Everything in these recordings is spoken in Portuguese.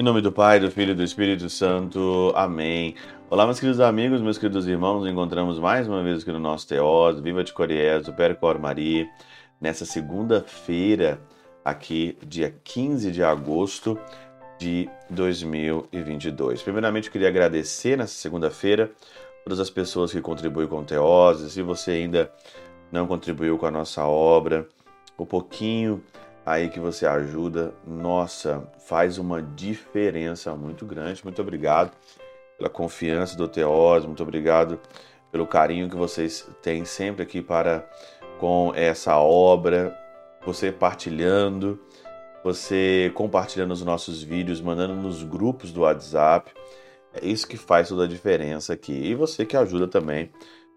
Em nome do Pai, do Filho e do Espírito Santo. Amém. Olá, meus queridos amigos, meus queridos irmãos. Nos encontramos mais uma vez aqui no nosso Teós, Viva de Coriezo, Percor Maria, nessa segunda-feira, aqui, dia 15 de agosto de 2022. Primeiramente, eu queria agradecer nessa segunda-feira todas as pessoas que contribuem com o Teós. Se você ainda não contribuiu com a nossa obra, o pouquinho aí que você ajuda, nossa, faz uma diferença muito grande. Muito obrigado pela confiança do Teós, muito obrigado pelo carinho que vocês têm sempre aqui para com essa obra, você partilhando, você compartilhando os nossos vídeos, mandando nos grupos do WhatsApp. É isso que faz toda a diferença aqui. E você que ajuda também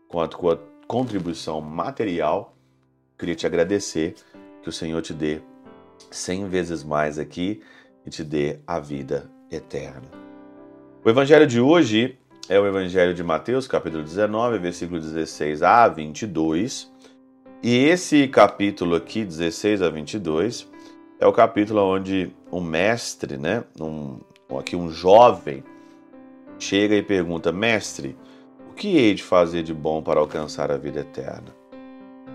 com a tua contribuição material, queria te agradecer que o Senhor te dê cem vezes mais aqui e te dê a vida eterna. O evangelho de hoje é o evangelho de Mateus, capítulo 19, versículo 16 a 22. E esse capítulo aqui, 16 a 22, é o capítulo onde um mestre, né, um, aqui um jovem, chega e pergunta: Mestre, o que hei de fazer de bom para alcançar a vida eterna?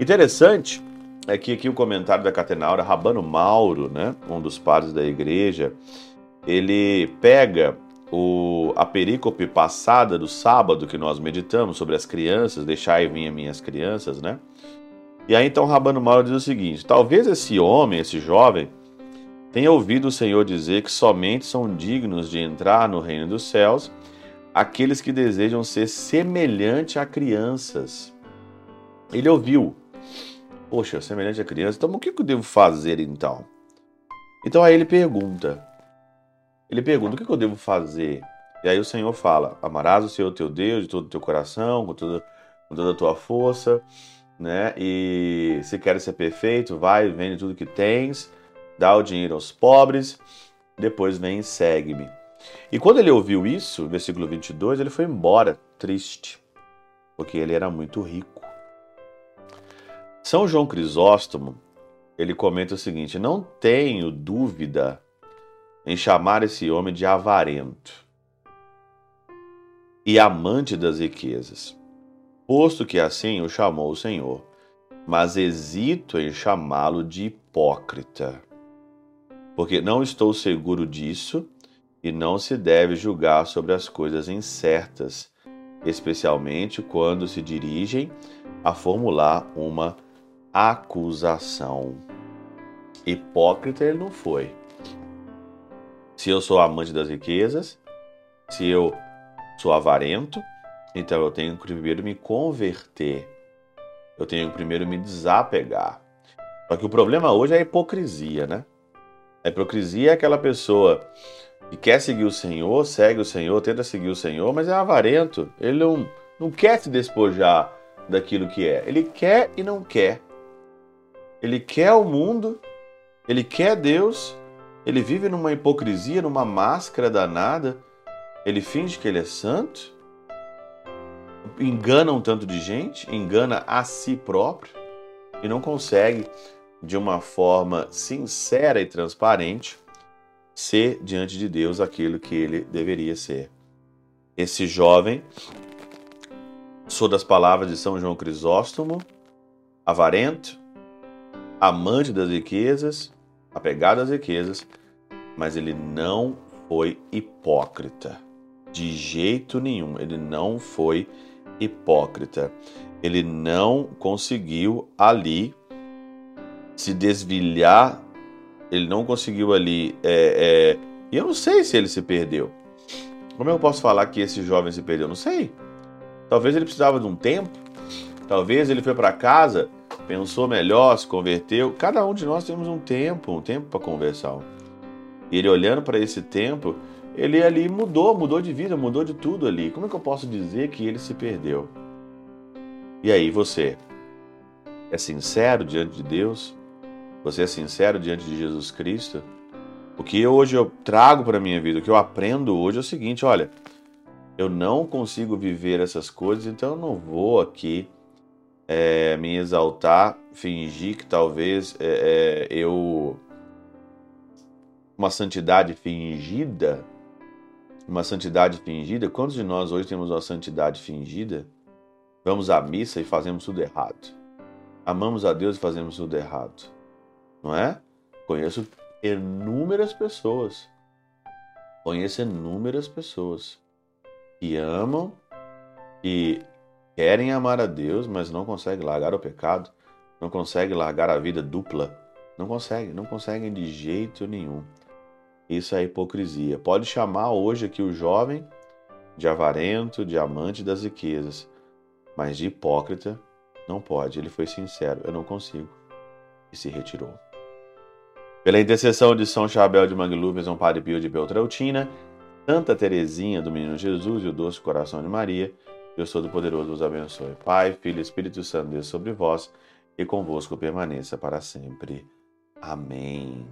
Interessante é que aqui o comentário da Catenaura, Rabano Mauro, né, um dos padres da igreja, ele pega o, a perícope passada do sábado que nós meditamos sobre as crianças, deixai vir minhas crianças, né? E aí então Rabano Mauro diz o seguinte: talvez esse homem, esse jovem, tenha ouvido o Senhor dizer que somente são dignos de entrar no reino dos céus aqueles que desejam ser semelhante a crianças. Ele ouviu Poxa, semelhante a criança, então o que eu devo fazer então? Então aí ele pergunta. Ele pergunta: o que eu devo fazer? E aí o Senhor fala: Amarás o Senhor teu Deus de todo o teu coração, com toda, com toda a tua força, né? E se queres ser perfeito, vai, vende tudo que tens, dá o dinheiro aos pobres, depois vem e segue-me. E quando ele ouviu isso, versículo 22, ele foi embora triste, porque ele era muito rico. São João Crisóstomo, ele comenta o seguinte: Não tenho dúvida em chamar esse homem de avarento e amante das riquezas, posto que assim o chamou o Senhor, mas hesito em chamá-lo de hipócrita, porque não estou seguro disso e não se deve julgar sobre as coisas incertas, especialmente quando se dirigem a formular uma acusação. Hipócrita ele não foi. Se eu sou amante das riquezas, se eu sou avarento, então eu tenho que primeiro me converter. Eu tenho que primeiro me desapegar. Só que o problema hoje é a hipocrisia, né? A hipocrisia é aquela pessoa que quer seguir o Senhor, segue o Senhor, tenta seguir o Senhor, mas é avarento. Ele não, não quer se despojar daquilo que é. Ele quer e não quer. Ele quer o mundo, ele quer Deus, ele vive numa hipocrisia, numa máscara danada, ele finge que ele é santo, engana um tanto de gente, engana a si próprio e não consegue, de uma forma sincera e transparente, ser diante de Deus aquilo que ele deveria ser. Esse jovem, sou das palavras de São João Crisóstomo, avarento, amante das riquezas, apegado às riquezas, mas ele não foi hipócrita. De jeito nenhum, ele não foi hipócrita. Ele não conseguiu ali se desvilhar, ele não conseguiu ali. É, é... E eu não sei se ele se perdeu. Como eu posso falar que esse jovem se perdeu? Não sei. Talvez ele precisava de um tempo. Talvez ele foi para casa pensou melhor, se converteu. Cada um de nós temos um tempo, um tempo para conversar. E ele olhando para esse tempo, ele ali mudou, mudou de vida, mudou de tudo ali. Como é que eu posso dizer que ele se perdeu? E aí, você é sincero diante de Deus? Você é sincero diante de Jesus Cristo? O que hoje eu trago para a minha vida, o que eu aprendo hoje é o seguinte: olha, eu não consigo viver essas coisas, então eu não vou aqui é, me exaltar, fingir que talvez é, é, eu. Uma santidade fingida. Uma santidade fingida. Quantos de nós hoje temos uma santidade fingida? Vamos à missa e fazemos tudo errado. Amamos a Deus e fazemos tudo errado. Não é? Conheço inúmeras pessoas. Conheço inúmeras pessoas que amam, que querem amar a Deus, mas não conseguem largar o pecado, não conseguem largar a vida dupla. Não conseguem, não conseguem de jeito nenhum. Isso é hipocrisia. Pode chamar hoje aqui o jovem de avarento, de amante das riquezas, mas de hipócrita não pode. Ele foi sincero: eu não consigo. E se retirou. Pela intercessão de São Chabel de Mangluf, São Padre Pio de Beltrautina, Santa Teresinha do Menino Jesus e o Doce Coração de Maria, Deus Todo-Poderoso os abençoe. Pai, Filho e Espírito Santo, Deus sobre vós e convosco permaneça para sempre. Amém.